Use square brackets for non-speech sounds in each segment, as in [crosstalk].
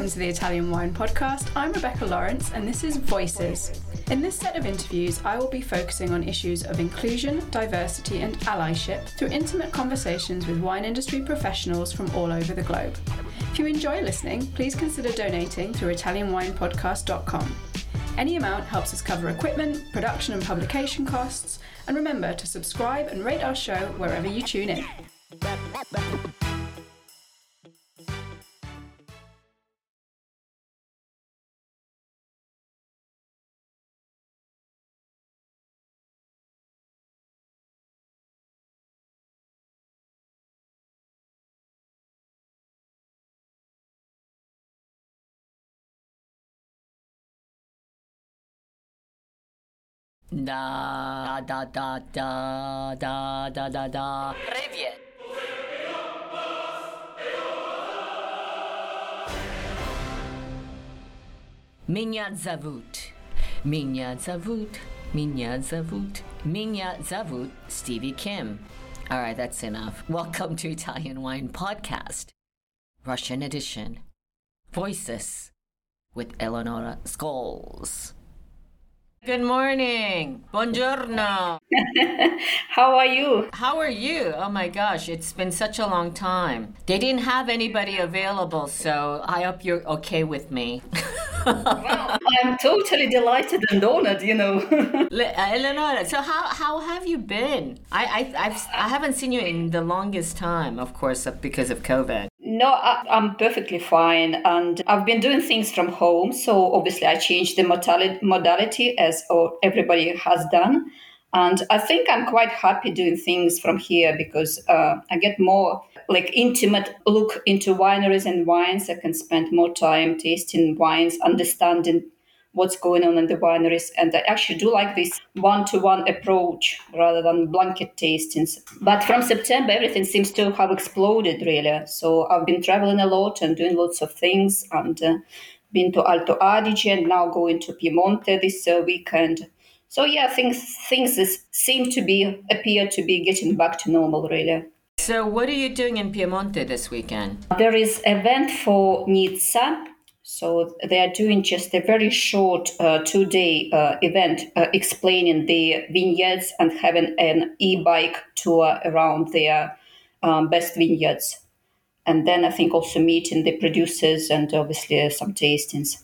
Welcome to the Italian Wine Podcast. I'm Rebecca Lawrence, and this is Voices. In this set of interviews, I will be focusing on issues of inclusion, diversity, and allyship through intimate conversations with wine industry professionals from all over the globe. If you enjoy listening, please consider donating through ItalianWinePodcast.com. Any amount helps us cover equipment, production, and publication costs. And remember to subscribe and rate our show wherever you tune in. Da da da da da da da da. Привет. Меня зовут. Меня зовут. Меня зовут. Меня зовут Stevie Kim. All right, that's enough. Welcome to Italian Wine Podcast, Russian edition. Voices with Eleonora Scholes. Good morning. Buongiorno. [laughs] How are you? How are you? Oh my gosh, it's been such a long time. They didn't have anybody available, so I hope you're okay with me. [laughs] well, I'm totally delighted and honored, you know. [laughs] Uh, Eleonora, so how, how have you been? I, I, I've, I haven't seen you in the longest time, of course, because of COVID. No, I, am perfectly fine. And I've been doing things from home. So obviously, I changed the modality, modality as everybody has done. And I think I'm quite happy doing things from here because uh, I get more like intimate look into wineries and wines. I can spend more time tasting wines, understanding what's going on in the wineries. And I actually do like this one to one approach rather than blanket tastings. But from September, everything seems to have exploded really. So I've been traveling a lot and doing lots of things and uh, been to Alto Adige and now going to Piemonte this uh, weekend. So yeah, things things is, seem to be appear to be getting back to normal really. So what are you doing in Piemonte this weekend? There is event for Nizza so they are doing just a very short uh, two day uh, event uh, explaining the vineyards and having an e bike tour around their um, best vineyards. And then I think also meeting the producers and obviously some tastings.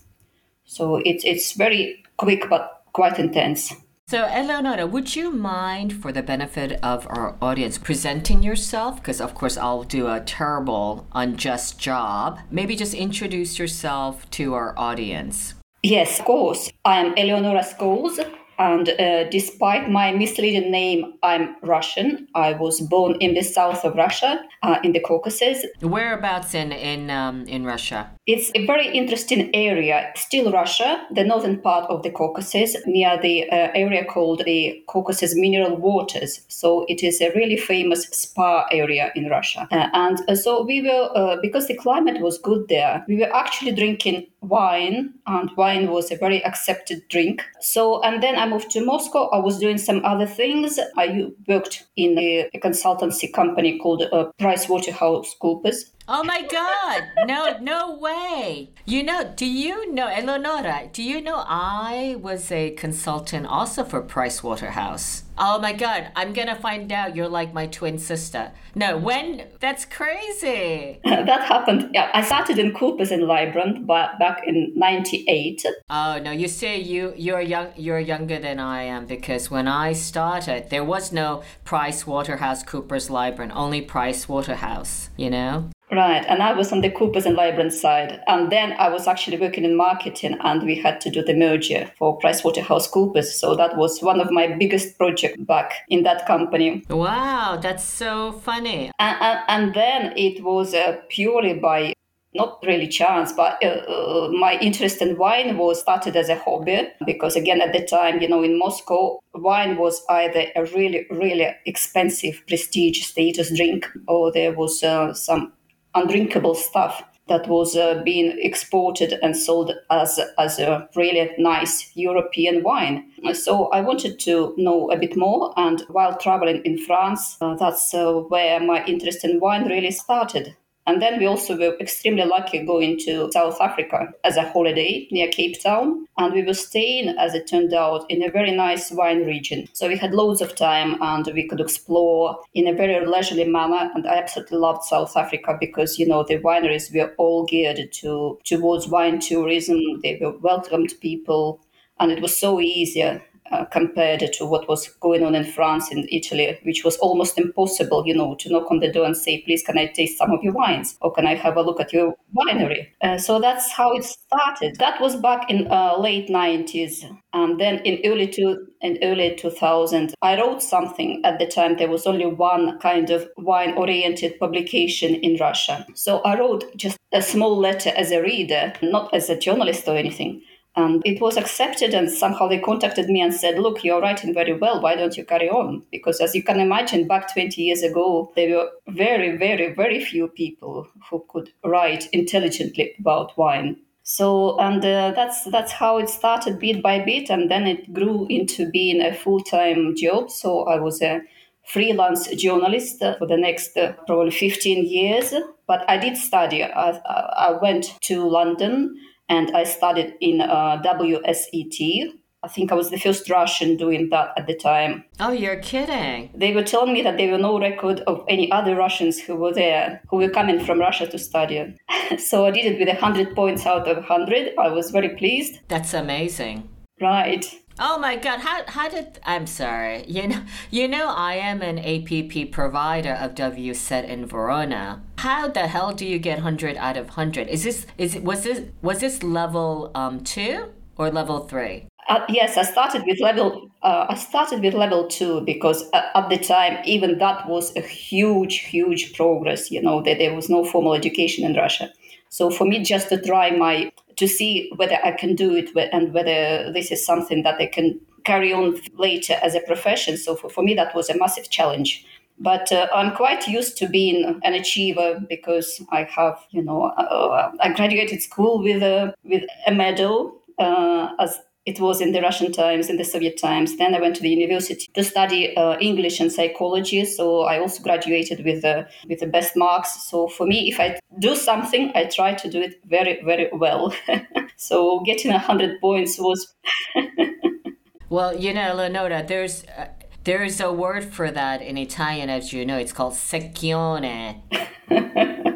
So it's, it's very quick but quite intense. So, Eleonora, would you mind, for the benefit of our audience, presenting yourself? Because, of course, I'll do a terrible, unjust job. Maybe just introduce yourself to our audience. Yes, of course. I am Eleonora Scholes. And uh, despite my misleading name, I'm Russian. I was born in the south of Russia, uh, in the Caucasus. Whereabouts in in um, in Russia? It's a very interesting area. Still Russia, the northern part of the Caucasus, near the uh, area called the Caucasus Mineral Waters. So it is a really famous spa area in Russia. Uh, and uh, so we were, uh, because the climate was good there, we were actually drinking wine, and wine was a very accepted drink. So, and then I moved to Moscow. I was doing some other things. I worked in a, a consultancy company called uh, PricewaterhouseCoopers. Oh my God! No, no way! You know, do you know, Eleonora? Do you know I was a consultant also for Pricewaterhouse? Oh my God! I'm gonna find out you're like my twin sister. No, when? That's crazy. [clears throat] that happened. Yeah, I started in Coopers in Lybrand back in '98. Oh no! You say you you're young. You're younger than I am because when I started, there was no Price Waterhouse Coopers Lybrand, only Price Waterhouse. You know. Right, and I was on the Coopers and Lybrand side, and then I was actually working in marketing, and we had to do the merger for PricewaterhouseCoopers. So that was one of my biggest projects back in that company. Wow, that's so funny. And, and, and then it was uh, purely by not really chance, but uh, uh, my interest in wine was started as a hobby because, again, at the time, you know, in Moscow, wine was either a really, really expensive prestige status drink or there was uh, some undrinkable stuff that was uh, being exported and sold as as a really nice European wine. So I wanted to know a bit more, and while traveling in France, uh, that's uh, where my interest in wine really started. And then we also were extremely lucky going to South Africa as a holiday near Cape Town. And we were staying, as it turned out, in a very nice wine region. So we had loads of time and we could explore in a very leisurely manner. And I absolutely loved South Africa because, you know, the wineries were all geared to towards wine tourism. They were welcomed people and it was so easy uh, compared to what was going on in France and Italy, which was almost impossible, you know, to knock on the door and say, please, can I taste some of your wines? Or can I have a look at your winery? Uh, so that's how it started. That was back in uh, late 90s. And then in early, two, in early 2000, I wrote something. At the time, there was only one kind of wine-oriented publication in Russia. So I wrote just a small letter as a reader, not as a journalist or anything and it was accepted, and somehow they contacted me and said, Look, you're writing very well. Why don't you carry on? Because as you can imagine, back 20 years ago, there were very, very, very few people who could write intelligently about wine. So, and uh, that's that's how it started bit by bit, and then it grew into being a full time job. So I was a freelance journalist for the next uh, probably 15 years. But I did study. I, I went to London and I studied in uh, WSET. I think I was the first Russian doing that at the time. Oh, you're kidding. They were telling me that there were no record of any other Russians who were there, who were coming from Russia to study. [laughs] so I did it with 100 points out of 100. I was very pleased. That's amazing. Right. Oh my god, how how did I'm sorry. You know you know I am an APP provider of WSET in Verona. How the hell do you get 100 out of 100? Is this is was this was this level um 2 or level 3? Uh, yes, I started with level. Uh, I started with level two because at, at, the time, even that was a huge, huge progress. You know that there was no formal education in Russia. So for me, just to try my to see whether I can do it and whether this is something that I can carry on later as a profession. So for, for me, that was a massive challenge. But uh, I'm quite used to being an achiever because I have, you know, uh, I graduated school with a with a medal uh, as it was in the Russian times, in the Soviet times. Then I went to the university to study uh, English and psychology. So I also graduated with the with the best marks. So for me, if I do something, I try to do it very very well. [laughs] so getting a hundred points was. [laughs] well, you know, Leonora, there's. Uh, there is a word for that in Italian, as you know. It's called secchione.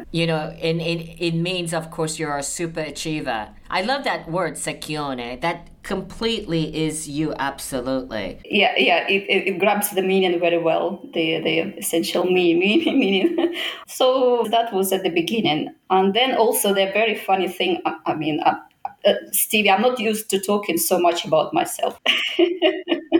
[laughs] you know, and it, it means, of course, you're a super achiever. I love that word, secchione. That completely is you, absolutely. Yeah, yeah, it, it, grabs the meaning very well, the, the essential [laughs] meaning. meaning. so that was at the beginning. And then also the very funny thing, I, I mean, uh, uh, Stevie, I'm not used to talking so much about myself. [laughs]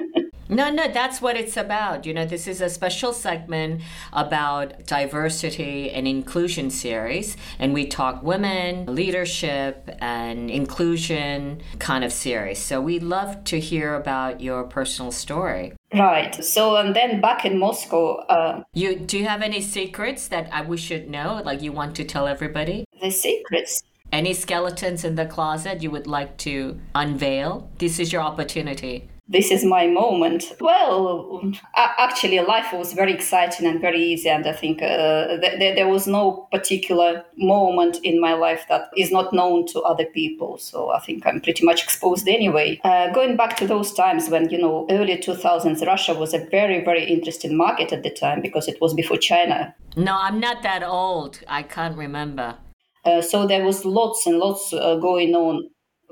No, no, that's what it's about. You know, this is a special segment about diversity and inclusion series, and we talk women, leadership, and inclusion kind of series. So we love to hear about your personal story. Right. So, and then back in Moscow, uh, you do you have any secrets that I, we should know? Like you want to tell everybody? The secrets. Any skeletons in the closet you would like to unveil? This is your opportunity this is my moment. Well, actually, life was very exciting and very easy, and I think uh, th- th- there was no particular moment in my life that is not known to other people. So I think I'm pretty much exposed anyway. Uh, going back to those times when you know early 2000s, Russia was a very very interesting market at the time because it was before China. No, I'm not that old. I can't remember. Uh, so there was lots and lots uh, going on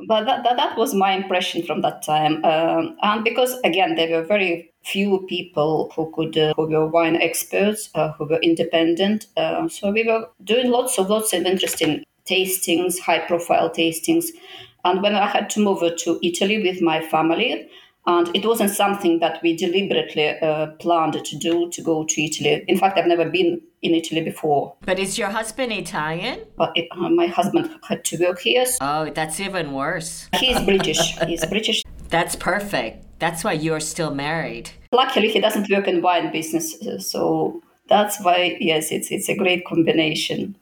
but that, that, that, was my impression from that time. Um, and because, again, there were very few people who could, uh, who were wine experts, uh, who were independent. Uh, so we were doing lots of, lots of interesting tastings, high profile tastings. And when I had to move to Italy with my family, and it wasn't something that we deliberately uh, planned to do to go to Italy. In fact, I've never been in Italy before. But is your husband Italian? But it, uh, my husband had to work here. So oh, that's even worse. He's British. He's British. [laughs] That's perfect. That's why you're still married. Luckily, he doesn't work in wine business, so that's why yes, it's it's a great combination.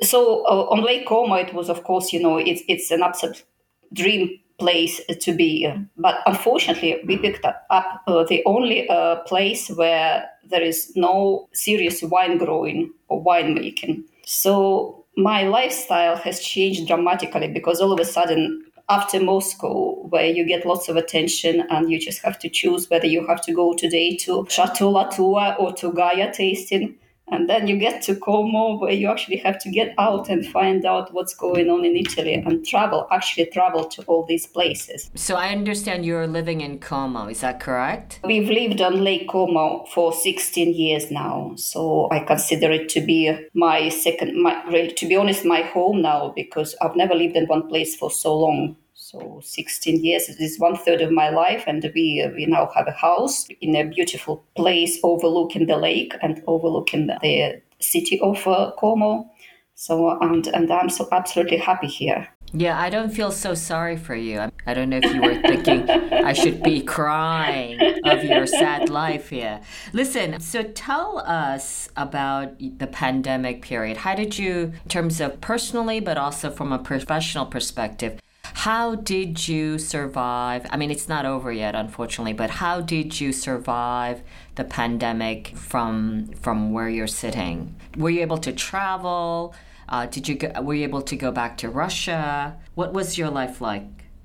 So uh, on Lake Como, it was of course you know it's it's an absolute dream place to be. But unfortunately, we picked up uh, the only uh, place where there is no serious wine growing or winemaking. So my lifestyle has changed dramatically because all of a sudden after Moscow, where you get lots of attention and you just have to choose whether you have to go today to Chateau Latour or to Gaja tasting. And then you get to Como, where you actually have to get out and find out what's going on in Italy and travel, actually travel to all these places. So I understand you're living in Como, is that correct? We've lived on Lake Como for 16 years now. So I consider it to be my second, my, really, to be honest, my home now because I've never lived in one place for so long. So 16 years is one third of my life, and we we now have a house in a beautiful place overlooking the lake and overlooking the city of uh, Como. So and and I'm so absolutely happy here. Yeah, I don't feel so sorry for you. I don't know if you were thinking I should be crying of your sad life here. Listen, so tell us about the pandemic period. How did you, in terms of personally, but also from a professional perspective, how did you survive? I mean, it's not over yet, unfortunately, but how did you survive the pandemic from from where you're sitting? Were you able to travel? Uh, did you go, were you able to go back to Russia? What was your life like?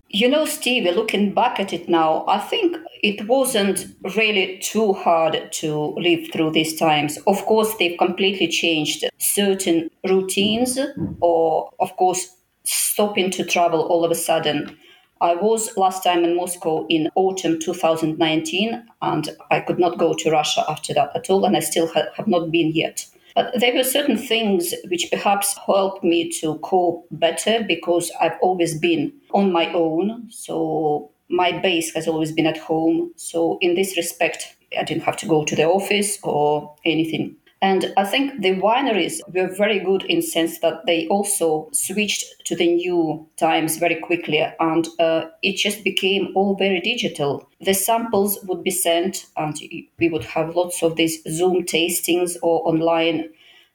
You know, Stevie, looking back at it now, I think it wasn't really too hard to live through these times. Of course, they've completely changed certain routines, or, of course, stopping to travel all of a sudden. I was last time in Moscow in autumn 2019, and I could not go to Russia after that at all, and I still ha- have not been yet. But there were certain things which perhaps helped me to cope better because I've always been on my own. So my base has always been at home. So in this respect, I didn't have to go to the office or anything and I think the wineries were very good in sense that they also switched to the new times very quickly, and uh, it just became all very digital. The samples would be sent, and we would have lots of these Zoom tastings or online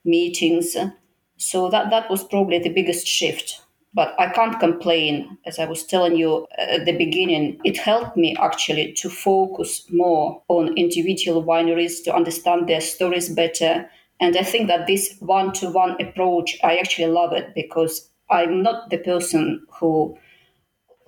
meetings. So that that was probably the biggest shift but I can't complain. As I was telling you at the beginning, it helped me actually to focus more on individual wineries to understand their stories better. And I think that this one to one approach, I actually love it because I'm not the person who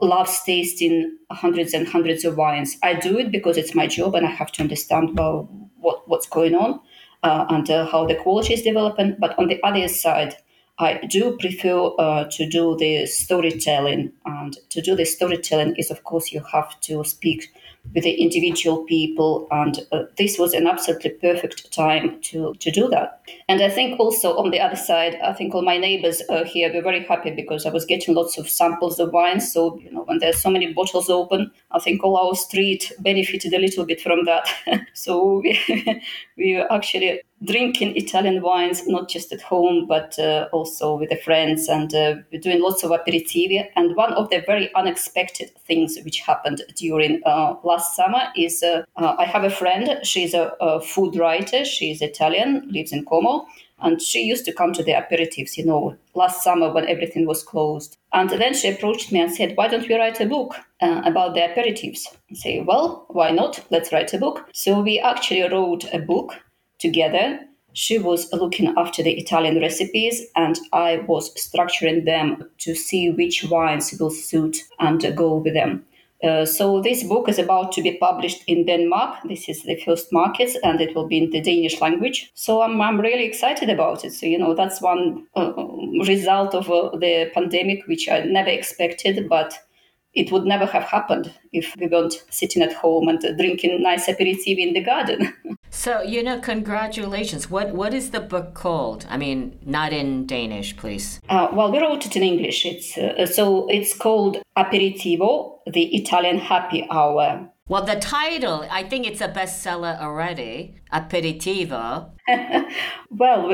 loves tasting hundreds and hundreds of wines. I do it because it's my job and I have to understand well, what, what's going on uh, and uh, how the quality is developing. But on the other side, I do prefer uh, to do the storytelling, and to do the storytelling is, of course, you have to speak with the individual people, and uh, this was an absolutely perfect time to to do that. And I think also on the other side, I think all my neighbors uh, here were very happy because I was getting lots of samples of wine. So you know, when there's so many bottles open, I think all our street benefited a little bit from that. [laughs] so [laughs] we, we actually drinking Italian wines, not just at home, but uh, also with the friends. And uh, doing lots of aperitivi. And one of the very unexpected things which happened during uh, last summer is uh, uh, I have a friend, she's a, a, food writer, she's Italian, lives in Como. And she used to come to the aperitifs, you know, last summer when everything was closed. And then she approached me and said, Why don't we write a book uh, about the aperitifs? I say, Well, why not? Let's write a book. So we actually wrote a book together. She was looking after the Italian recipes, and I was structuring them to see which wines will suit and go with them. Uh, so this book is about to be published in Denmark. This is the first market, and it will be in the Danish language. So I'm, I'm really excited about it. So you know that's one uh, result of uh, the pandemic, which I never expected, but it would never have happened if we weren't sitting at home and drinking nice aperitif in the garden. [laughs] So you know, congratulations. What what is the book called? I mean, not in Danish, please. Uh, well, we wrote it in English. It's uh, so it's called Aperitivo: The Italian Happy Hour. Well, the title, I think it's a bestseller already. Aperitivo. [laughs] well,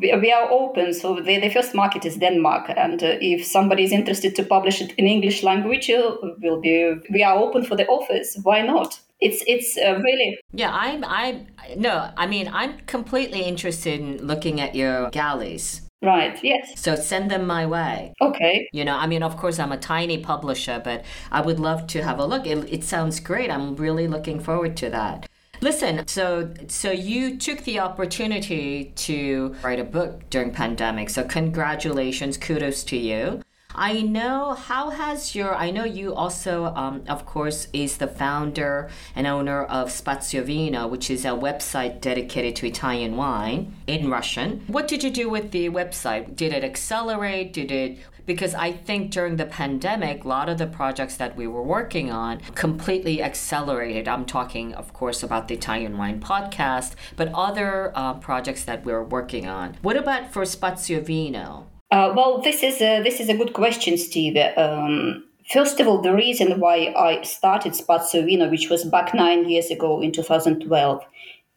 we, we, are open. So the, the first market is Denmark, and uh, if somebody is interested to publish it in English language, uh, will be we are open for the offers. Why not? it's it's uh, really yeah I'm, I'm, no i mean i'm completely interested in looking at your galleys Right, yes. So send them my way. Okay. You know, I mean, of course, I'm a tiny publisher, but I would love to have a look. It, it sounds great. I'm really looking forward to that. Listen, so so you took the opportunity to write a book during pandemic. So congratulations, kudos to you. I know how has your I know you also um, of course is the founder and owner of Spazio Vino, which is a website dedicated to Italian wine in Russian. What did you do with the website? Did it accelerate? Did it because I think during the pandemic, a lot of the projects that we were working on completely accelerated. I'm talking, of course, about the Italian Wine podcast, but other uh, projects that we were working on. What about for Spazio Vino? Uh, well, this is a, this is a good question, Steve. Um, first of all, the reason why I started Spazio Vino, which was back nine years ago in 2012,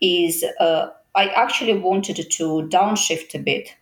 is uh, I actually wanted to downshift a bit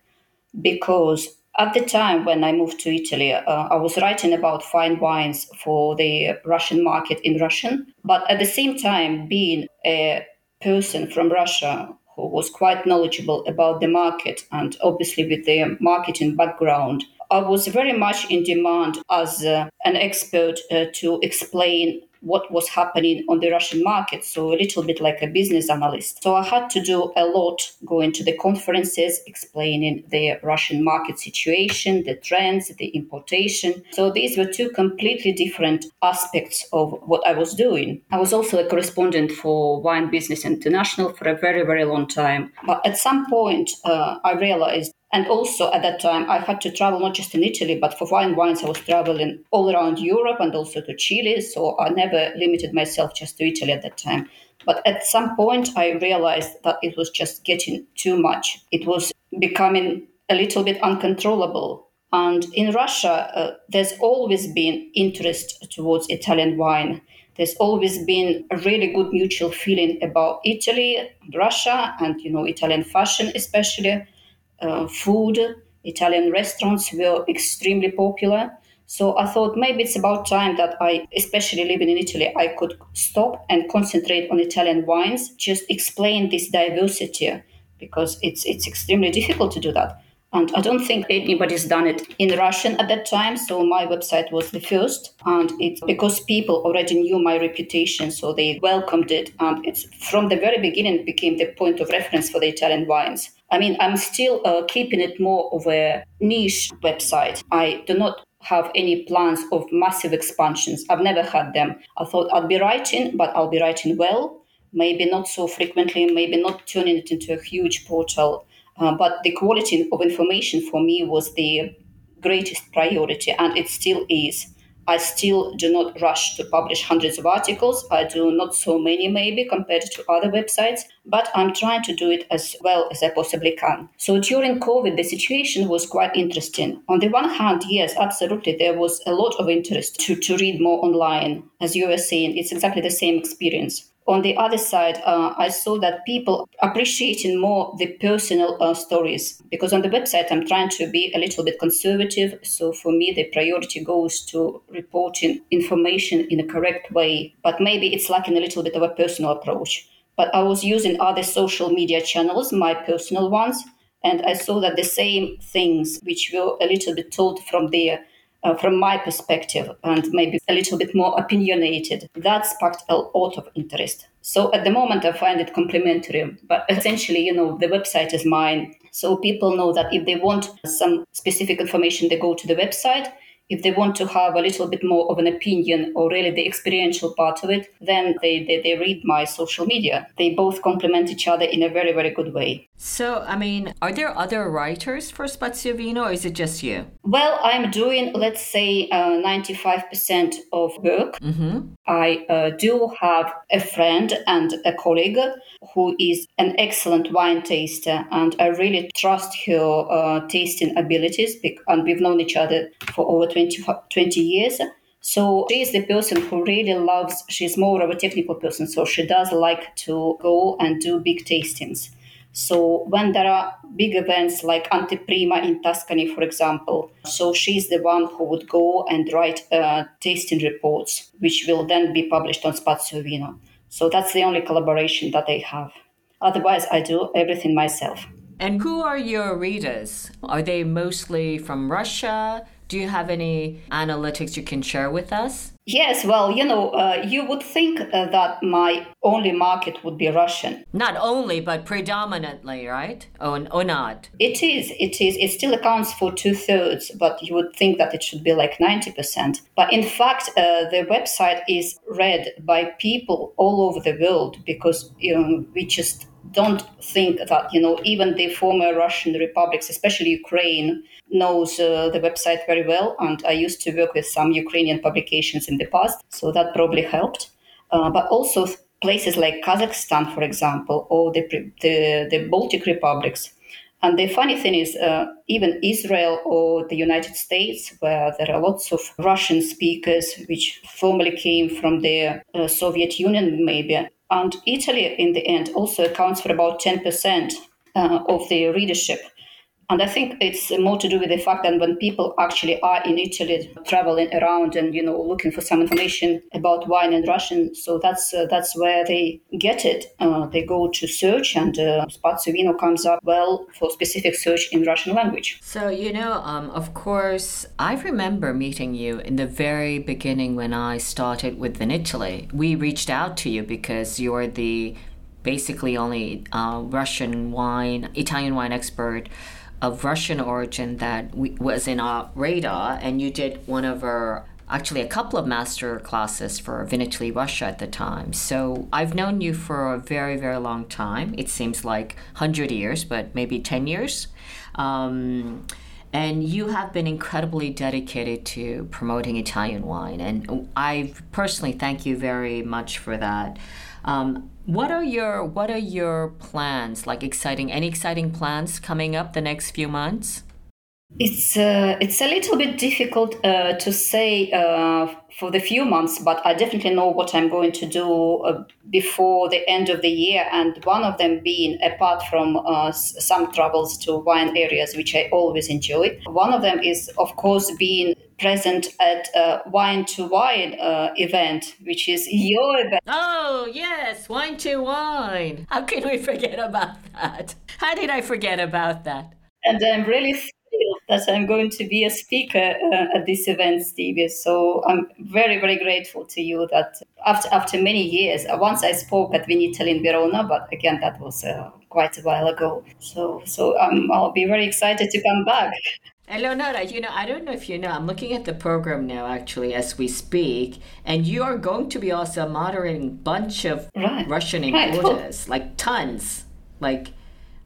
because at the time when I moved to Italy, uh, I was writing about fine wines for the Russian market in Russian, but at the same time, being a person from Russia who was quite knowledgeable about the market and obviously with the marketing background. I was very much in demand as uh, an expert uh, to explain what was happening on the Russian market. So, a little bit like a business analyst. So, I had to do a lot going to the conferences, explaining the Russian market situation, the trends, the importation. So, these were two completely different aspects of what I was doing. I was also a correspondent for Wine Business International for a very, very long time. But at some point, uh, I realized and also at that time, I had to travel not just in Italy, but for fine wines, I was traveling all around Europe and also to Chile. So I never limited myself just to Italy at that time. But at some point, I realized that it was just getting too much. It was becoming a little bit uncontrollable. And in Russia, uh, there's always been interest towards Italian wine. There's always been a really good mutual feeling about Italy, Russia, and you know Italian fashion especially uh, food. Italian restaurants were extremely popular. So I thought maybe it's about time that I, especially living in Italy, I could stop and concentrate on Italian wines, just explain this diversity because it's it's extremely difficult to do that. And I don't think anybody's done it in Russian at that time. So my website was the first. And it's because people already knew my reputation. So they welcomed it. And it's from the very beginning, became the point of reference for the Italian wines. I mean, I'm still uh, keeping it more of a niche website. I do not have any plans of massive expansions. I've never had them. I thought I'd be writing, but I'll be writing well, maybe not so frequently, maybe not turning it into a huge portal. Uh, but the quality of information for me was the greatest priority, and it still is. I still do not rush to publish hundreds of articles. I do not so many, maybe, compared to other websites, but I'm trying to do it as well as I possibly can. So during COVID, the situation was quite interesting. On the one hand, yes, absolutely, there was a lot of interest to, to read more online. As you were saying, it's exactly the same experience on the other side, uh, I saw that people appreciating more the personal uh, stories because on the website I'm trying to be a little bit conservative. So for me, the priority goes to reporting information in a correct way, but maybe it's lacking a little bit of a personal approach. But I was using other social media channels, my personal ones, and I saw that the same things which were a little bit told from there uh, from my perspective and maybe a little bit more opinionated. That sparked a lot of interest. So at the moment, I find it complementary, but essentially, you know, the website is mine. So people know that if they want some specific information, they go to the website if they want to have a little bit more of an opinion or really the experiential part of it, then they, they, they read my social media. They both complement each other in a very, very good way. So, I mean, are there other writers for Spazio Vino or is it just you? Well, I'm doing, let's say, uh, 95% of work. Mm-hmm. I uh, do have a friend and a colleague who is an excellent wine taster, and I really trust her uh, tasting abilities. And we've known each other for over 20, 20 years. So she is the person who really loves, she's more of a technical person, so she does like to go and do big tastings. So when there are big events like Anteprima in Tuscany, for example, so she's the one who would go and write uh, tasting reports, which will then be published on Spazio Vino. So that's the only collaboration that I have. Otherwise, I do everything myself. And who are your readers? Are they mostly from Russia, Do you have any analytics you can share with us? Yes, well, you know, uh, you would think uh, that my only market would be Russian. Not only, but predominantly, right? Or, or not? It is. It is. It still accounts for two thirds, but you would think that it should be like 90%. But in fact, uh, the website is read by people all over the world because you know, we just don't think that you know even the former Russian republics, especially Ukraine, knows uh, the website very well. And I used to work with some Ukrainian publications in the past, so that probably helped. Uh, but also places like Kazakhstan, for example, or the the, the Baltic republics. And the funny thing is, uh, even Israel or the United States, where there are lots of Russian speakers, which formerly came from the uh, Soviet Union, maybe, and Italy in the end also accounts for about 10% uh, of the readership. And I think it's more to do with the fact that when people actually are in Italy, traveling around and you know looking for some information about wine in Russian, so that's uh, that's where they get it. Uh, they go to search, and uh, Spazio Vino comes up well for specific search in Russian language. So you know, um, of course, I remember meeting you in the very beginning when I started with Italy. We reached out to you because you're the basically only uh, Russian wine, Italian wine expert of Russian origin that we, was in our radar, and you did one of our actually a couple of master classes for Vinitaly Russia at the time. So I've known you for a very, very long time. It seems like 100 years, but maybe 10 years. Um, and you have been incredibly dedicated to promoting Italian wine. And I personally thank you very much for that. Um, what are your What are your plans? Like exciting? Any exciting plans coming up the next few months? It's uh, it's a little bit difficult uh, to say uh, for the few months, but I definitely know what I'm going to do uh, before the end of the year. And one of them being, apart from uh, some travels to wine areas, which I always enjoy, one of them is, of course, being present at a Wine to Wine uh, event, which is your event. Oh, yes, Wine to Wine. How can we forget about that? How did I forget about that? And I'm really that I'm going to be a speaker uh, at this event, Stevie. So I'm very, very grateful to you that after after many years, uh, once I spoke at Vinitaly in Verona, but again that was uh, quite a while ago. So so um, I'll be very excited to come back. Eleonora, you know, I don't know if you know, I'm looking at the program now actually as we speak, and you are going to be also moderating a bunch of right. Russian [laughs] importers, right. like tons. Like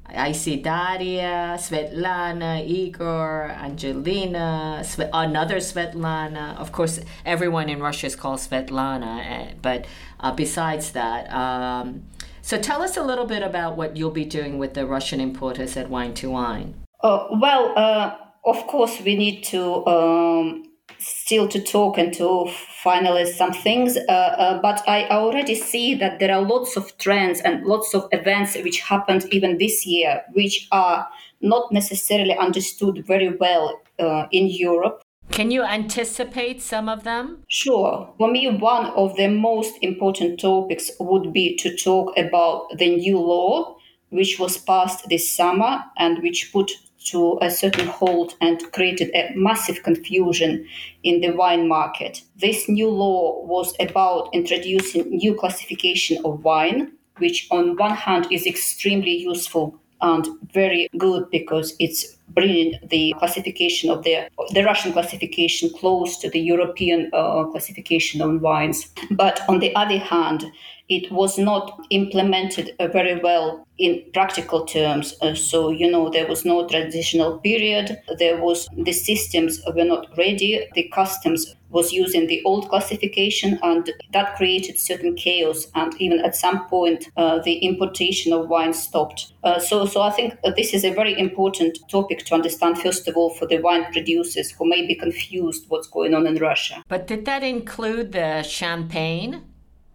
I see Daria, Svetlana, Igor, Angelina, another Svetlana. Of course, everyone in Russia is called Svetlana, eh, but uh, besides that, um, so tell us a little bit about what you'll be doing with the Russian importers at Wine to Wine. Uh, well, uh, of course, we need to um, still to talk and to finalize some things. Uh, uh, but I already see that there are lots of trends and lots of events which happened even this year, which are not necessarily understood very well uh, in Europe. Can you anticipate some of them? Sure. For me, one of the most important topics would be to talk about the new law which was passed this summer and which put to a certain hold and created a massive confusion in the wine market. This new law was about introducing new classification of wine, which on one hand is extremely useful and very good because it's bringing the classification of the the Russian classification close to the European uh, classification on wines. But on the other hand, it was not implemented uh, very well in practical terms. Uh, so, you know, there was no transitional period. There was the systems were not ready. The customs was using the old classification, and that created certain chaos. And even at some point, uh, the importation of wine stopped. Uh, so, so I think this is a very important topic to understand. First of all, for the wine producers who may be confused what's going on in Russia. But did that include the champagne?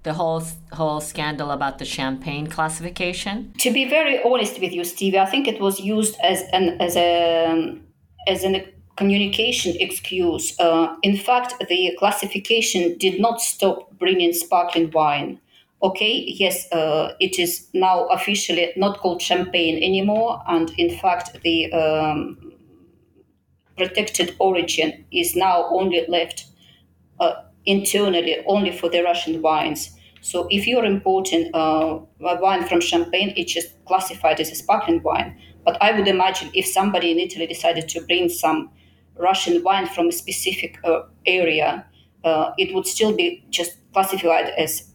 the whole whole scandal about the champagne classification? To be very honest with you, Stevie, I think it was used as an as a as a communication excuse. Uh, in fact, the classification did not stop bringing sparkling wine. Okay, yes, uh, it is now officially not called champagne anymore, and in fact, the um, protected origin is now only left uh, internally only for the Russian wines. So if you're importing uh, wine from Champagne, it's just classified as a sparkling wine. But I would imagine if somebody in Italy decided to bring some Russian wine from a specific uh, area, uh, it would still be just classified as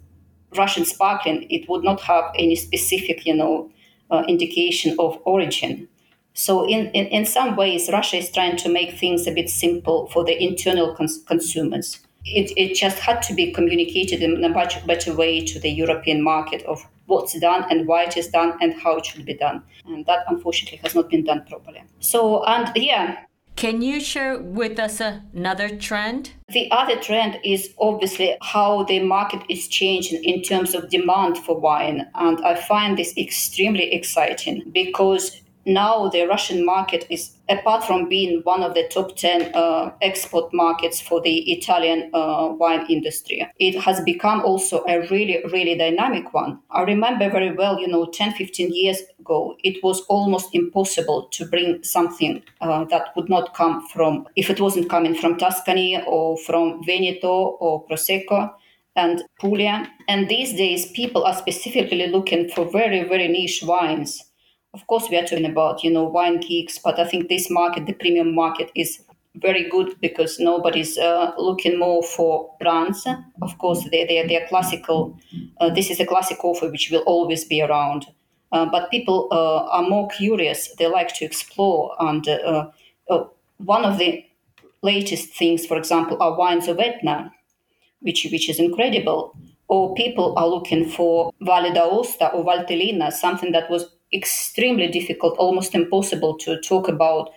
Russian sparkling. It would not have any specific, you know, uh, indication of origin. So in, in, in some ways, Russia is trying to make things a bit simple for the internal cons- consumers. It, it just had to be communicated in a much better way to the European market of what's done and why it is done and how it should be done. And that unfortunately has not been done properly. So, and yeah, can you share with us another trend? The other trend is obviously how the market is changing in terms of demand for wine. And I find this extremely exciting because now the Russian market is, apart from being one of the top 10 uh, export markets for the Italian uh, wine industry, it has become also a really, really dynamic one. I remember very well, you know, 10, 15 years ago, it was almost impossible to bring something uh, that would not come from, if it wasn't coming from Tuscany or from Veneto or Prosecco and Puglia. And these days, people are specifically looking for very, very niche wines of course, we are talking about, you know, wine geeks, but I think this market, the premium market, is very good because nobody's uh, looking more for brands. Of course, they, they, they are classical. Uh, this is a classic offer which will always be around. Uh, but people uh, are more curious. They like to explore. And uh, uh, one of the latest things, for example, are wines of Etna, which, which is incredible. Or people are looking for Valle d'Aosta or Valtellina, something that was extremely difficult, almost impossible to talk about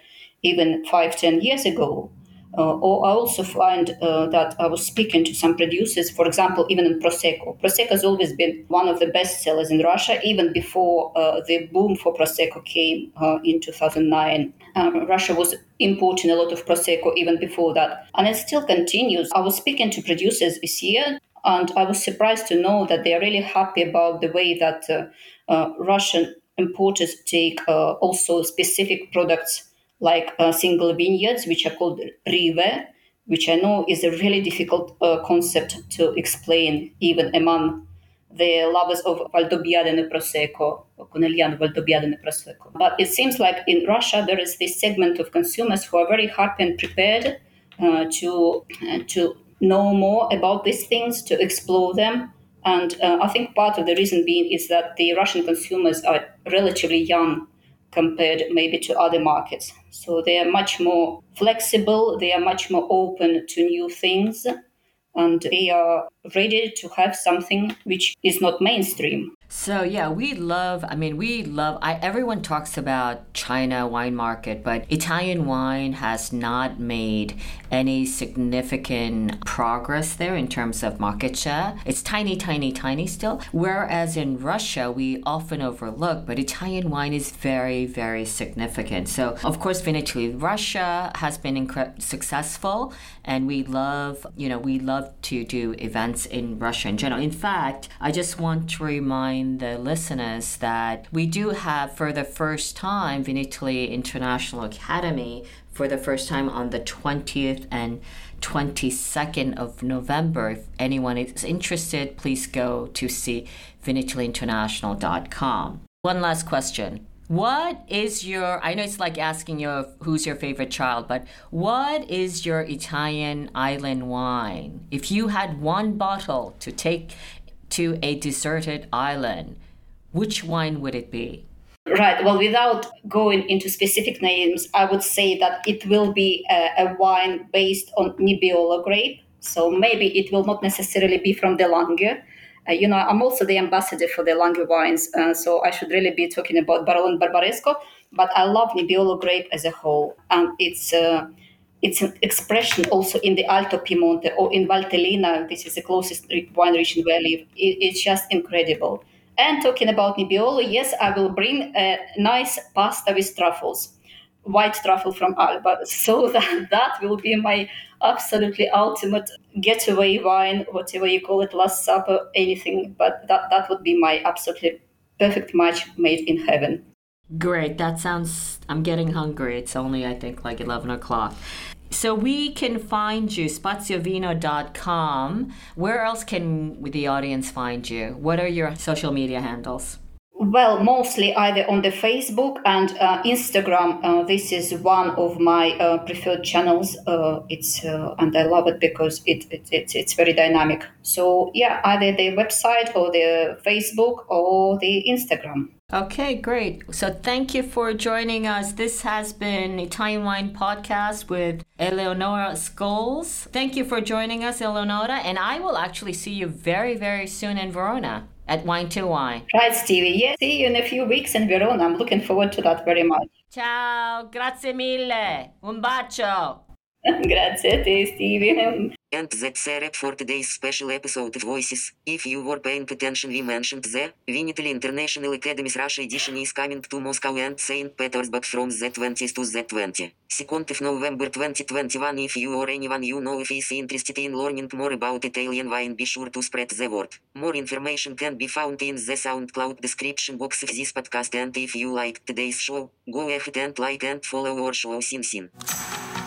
even five, ten years ago. Uh, or I also find uh, that I was speaking to some producers, for example, even in Prosecco. Prosecco has always been one of the best sellers in Russia, even before uh, the boom for Prosecco came uh, in 2009. Um, Russia was importing a lot of Prosecco even before that. And it still continues. I was speaking to producers this year, and I was surprised to know that they are really happy about the way that uh, uh, Russian importers take uh, also specific products like uh, single vineyards, which are called rive, which I know is a really difficult uh, concept to explain even among the lovers of Valdobbiadene Prosecco, Conegliano Valdobbiadene Prosecco. But it seems like in Russia there is this segment of consumers who are very happy and prepared uh, to uh, to know more about these things, to explore them, and uh, I think part of the reason being is that the Russian consumers are relatively young compared maybe to other markets. So they are much more flexible, they are much more open to new things, and they are ready to have something which is not mainstream. So yeah, we love. I mean, we love. I everyone talks about China wine market, but Italian wine has not made any significant progress there in terms of market share. It's tiny, tiny, tiny still. Whereas in Russia, we often overlook, but Italian wine is very, very significant. So of course, Vinitaly Russia has been incre- successful, and we love. You know, we love to do events in Russia in general. In fact, I just want to remind remind the listeners that we do have, for the first time, Vinitaly International Academy for the first time on the 20th and 22nd of November. If anyone is interested, please go to see vinitalyinternational.com. One last question. What is your I know it's like asking you who's your favorite child, but what is your Italian island wine? If you had one bottle to take to a deserted island, which wine would it be? Right. Well, without going into specific names, I would say that it will be a, a wine based on Nebbiolo grape. So maybe it will not necessarily be from the Langhe. Uh, you know, I'm also the ambassador for the Langhe wines, uh, so I should really be talking about Barolo and Barbaresco. But I love Nebbiolo grape as a whole, and it's uh, it's an expression also in the Alto Piemonte or in Valtellina. This is the closest wine region where I live. It, it's just incredible. And talking about Nebbiolo, yes, I will bring a nice pasta with truffles, white truffle from Alba. [laughs] So that, that will be my absolutely ultimate getaway wine, whatever you call it, last supper, anything. But that, that would be my absolutely perfect match made in heaven. Great. That sounds, I'm getting hungry. It's only, I think, like 11 o'clock. So we can find you, spaziovino.com. Where else can the audience find you? What are your social media handles? Well, mostly either on the Facebook and uh, Instagram. Uh, this is one of my uh, preferred channels. Uh, it's uh, and I love it because it, it, it, it's very dynamic. So yeah, either the website or the Facebook or the Instagram. Okay, great. So thank you for joining us. This has been Italian Wine Podcast with Eleonora Scholes. Thank you for joining us, Eleonora, and I will actually see you very, very soon in Verona at Wine to Wine. Right, Stevie. Yeah, see you in a few weeks in Verona. I'm looking forward to that very much. Ciao, grazie mille. Un bacio. [laughs] grazie a te, Stevie. And that's a wrap for today's special episode of Voices. If you were paying attention, we mentioned the Vinitaly International Academy's Russia edition is coming to Moscow and St. Petersburg from the 20th to the 20. Second of November 2021. If you or anyone you know if is interested in learning more about Italian wine, be sure to spread the word. More information can be found in the SoundCloud description box of this podcast. And if you liked today's show, go ahead and like and follow our show. Sin Sin.